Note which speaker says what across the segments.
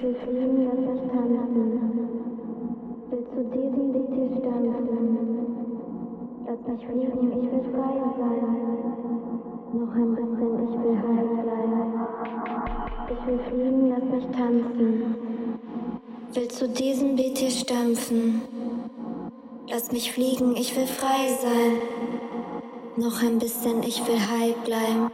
Speaker 1: Ich will fliegen, lass mich tanzen. Will zu diesem hier stampfen. Lass mich fliegen, ich will frei sein. Noch ein bisschen, ich will heil bleiben. Ich will fliegen, lass mich tanzen. Will zu diesem Beat stampfen. Lass mich fliegen, ich will frei sein. Noch ein bisschen, ich will heil bleiben.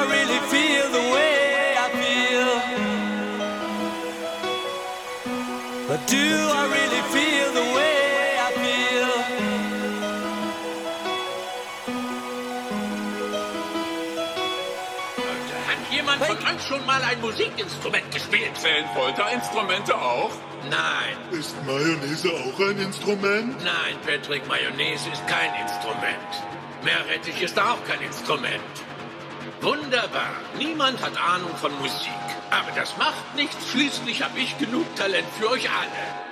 Speaker 2: I really feel the way I feel? But do I really feel the way I feel?
Speaker 3: Hat jemand von euch schon mal ein Musikinstrument gespielt?
Speaker 4: Zählen Folterinstrumente auch?
Speaker 3: Nein,
Speaker 5: Ist Mayonnaise auch ein Instrument?
Speaker 3: nein, Patrick, Mayonnaise ist kein Instrument. Meerrettich ist auch kein Instrument. Wunderbar, niemand hat Ahnung von Musik. Aber das macht nichts, schließlich habe ich genug Talent für euch alle.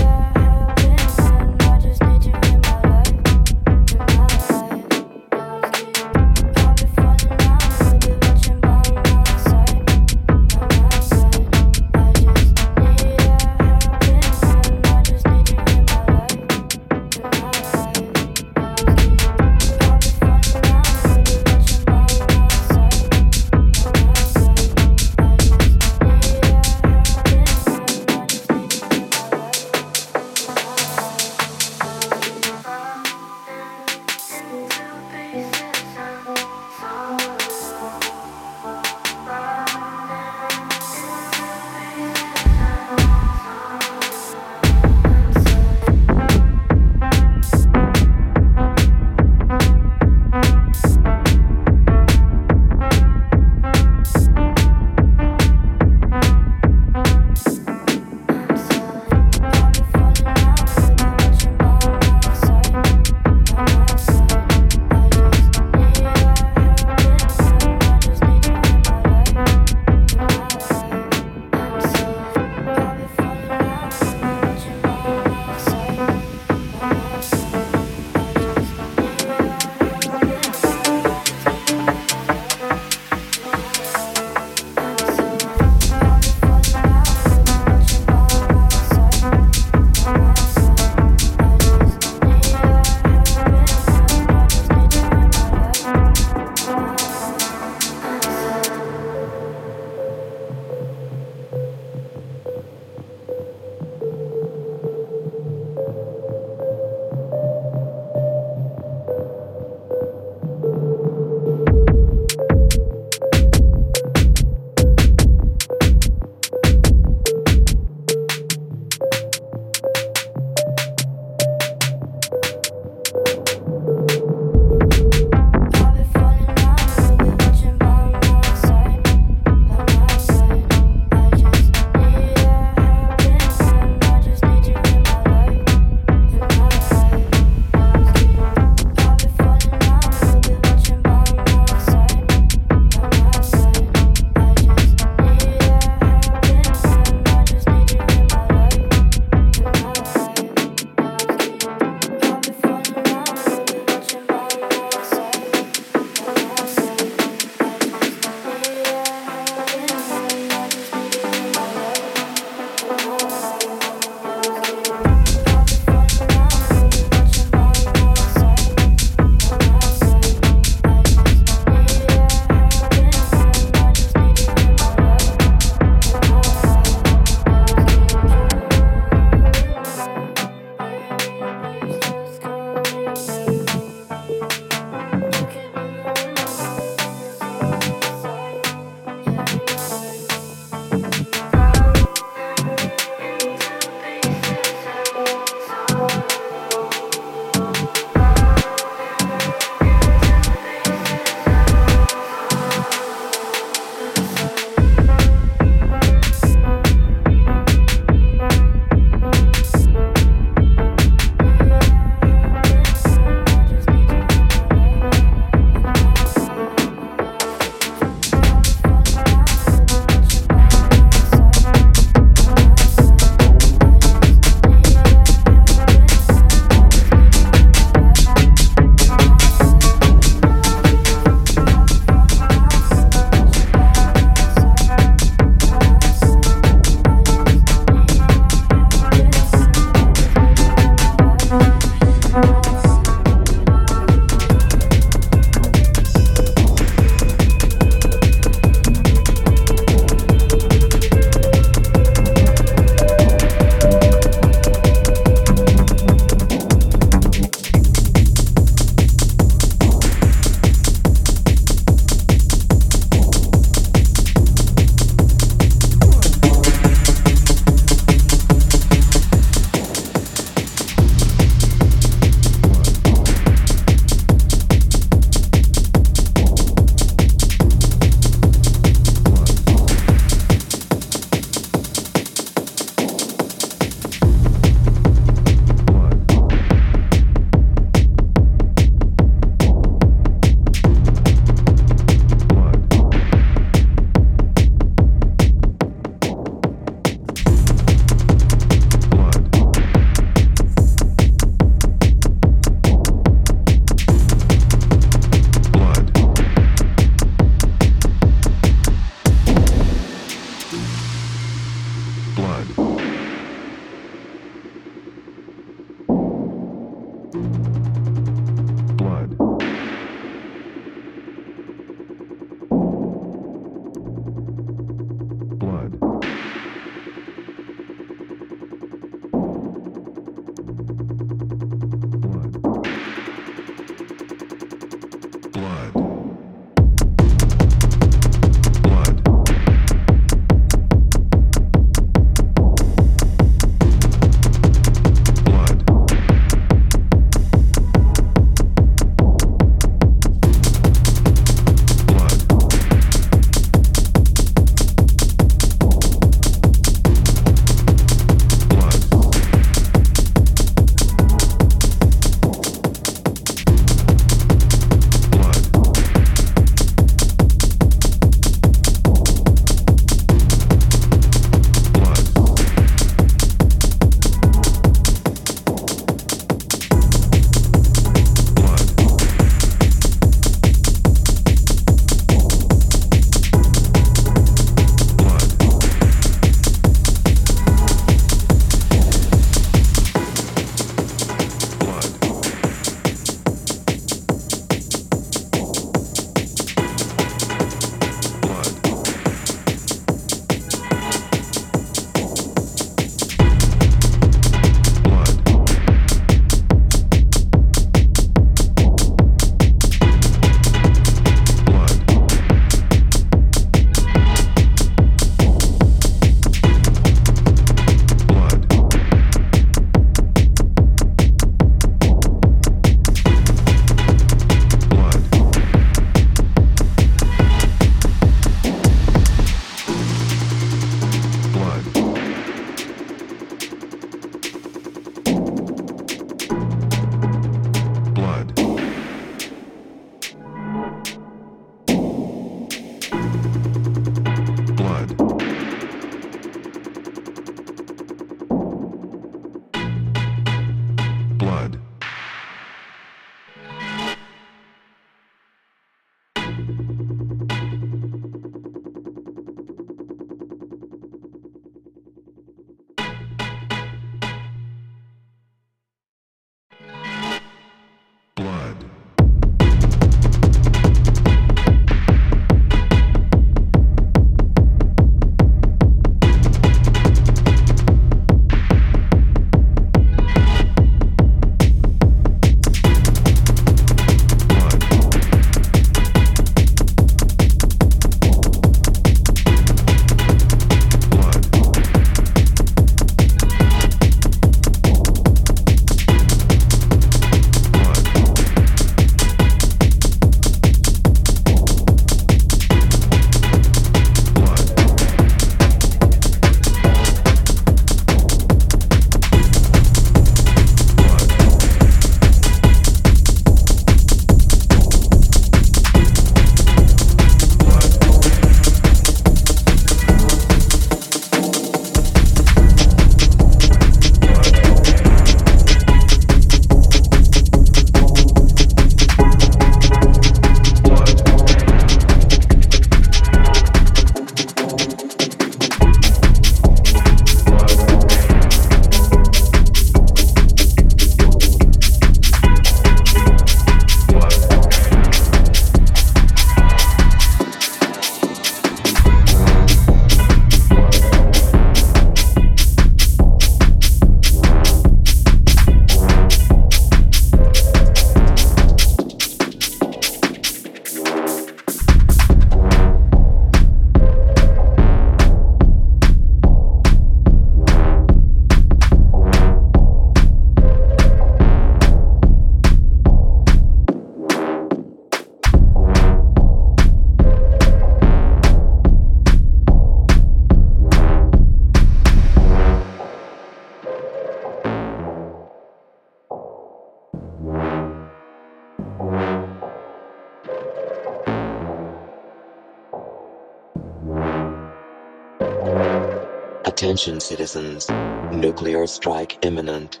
Speaker 6: Attention citizens. Nuclear strike imminent.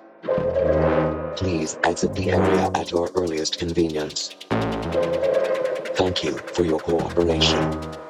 Speaker 6: Please exit the area at your earliest convenience. Thank you for your cooperation.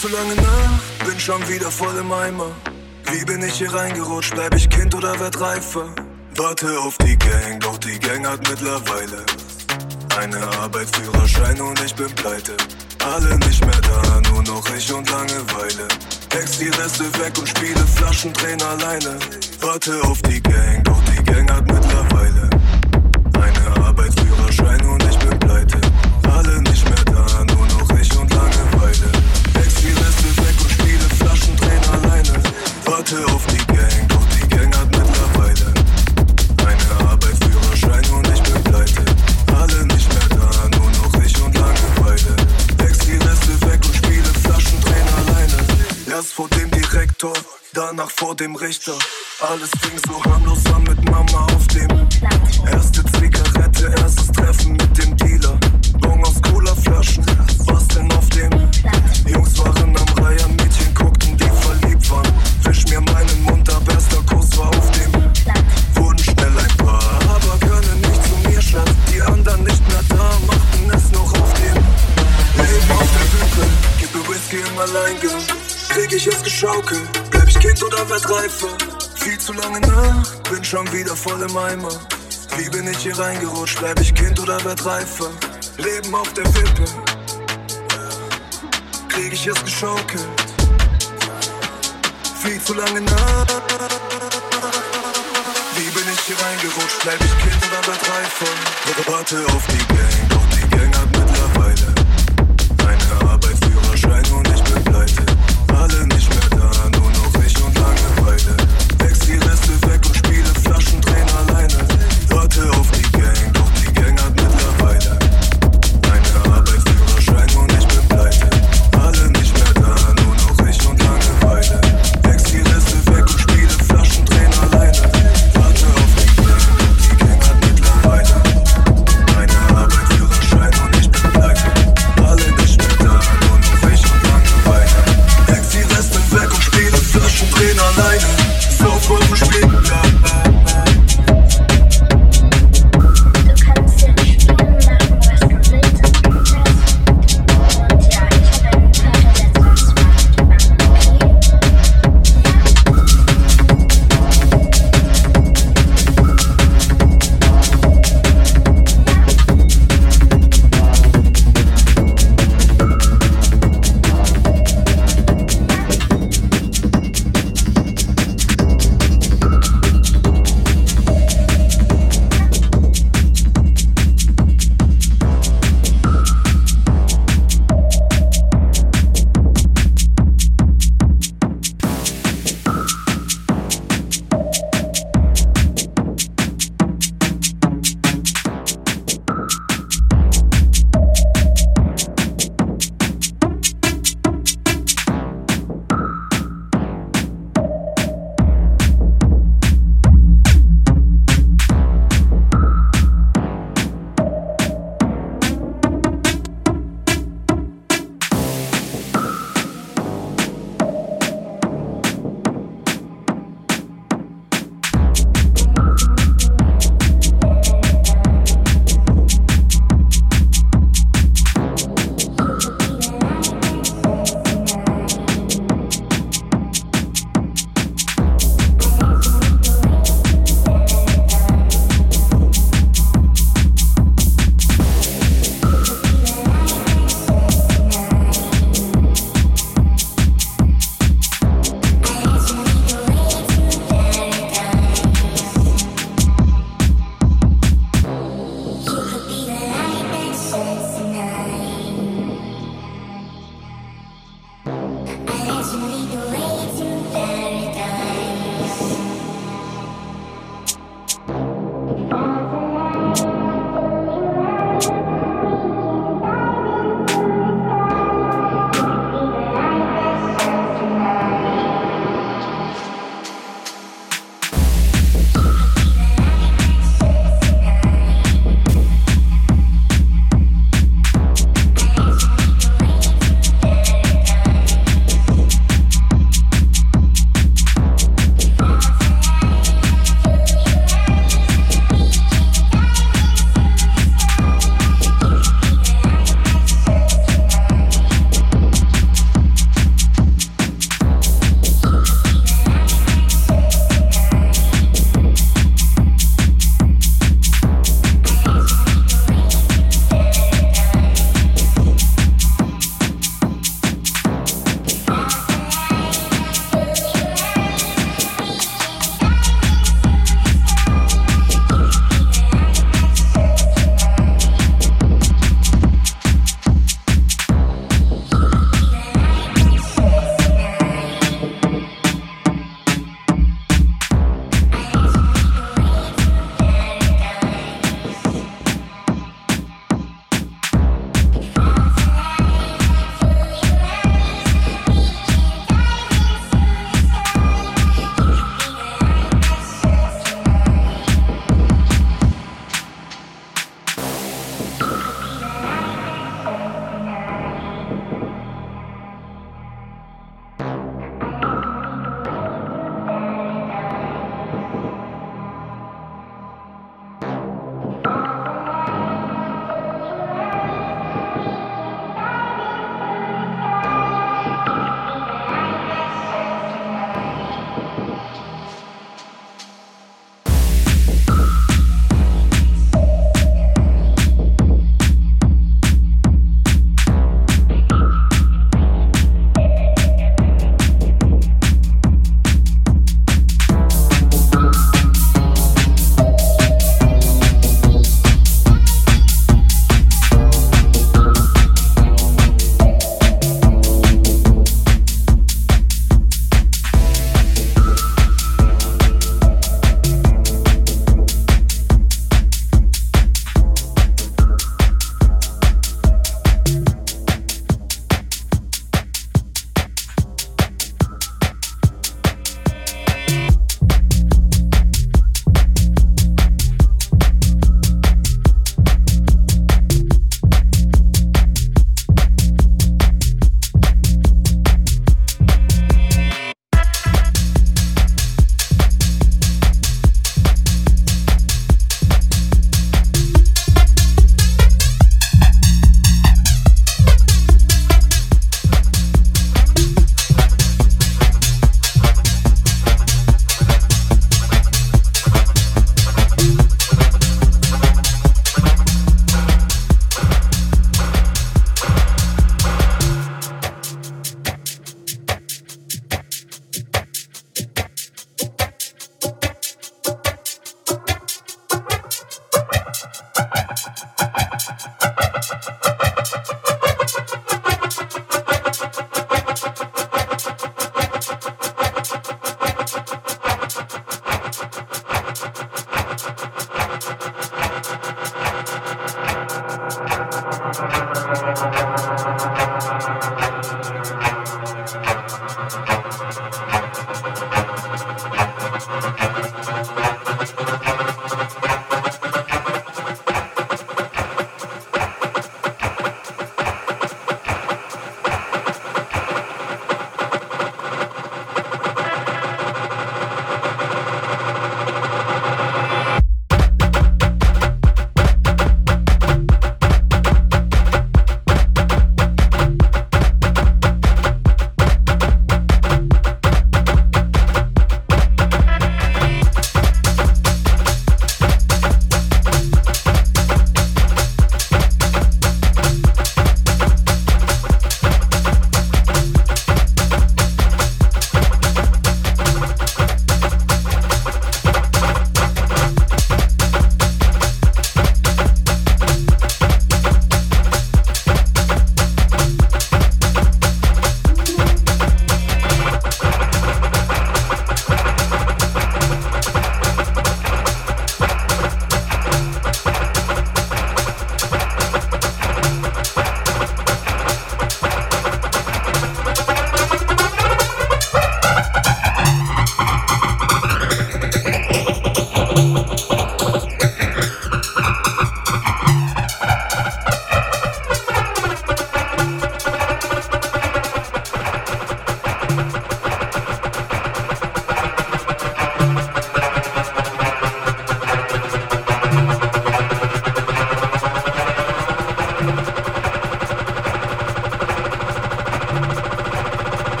Speaker 2: zu lange nach, bin schon wieder voll im Eimer. Wie bin ich hier reingerutscht, bleib ich Kind oder werd reifer? Warte auf die Gang, doch die Gang hat mittlerweile eine Arbeit, Führerschein und ich bin pleite. Alle nicht mehr da, nur noch ich und Langeweile. Hex die Reste weg und spiele Flaschendrehen alleine. Warte auf die Gang, doch die Gang hat mittlerweile dem Richter. Alles fing so harmlos an mit Mama zu lange Nacht, bin schon wieder voll im Eimer. Wie bin ich hier reingerutscht? Bleib ich Kind oder werd reifer? Leben auf der Wippe. Krieg ich es geschaukelt? Viel zu lange Nacht. Wie bin ich hier reingerutscht? Bleib ich Kind oder werd reifer? Warte auf die Gang.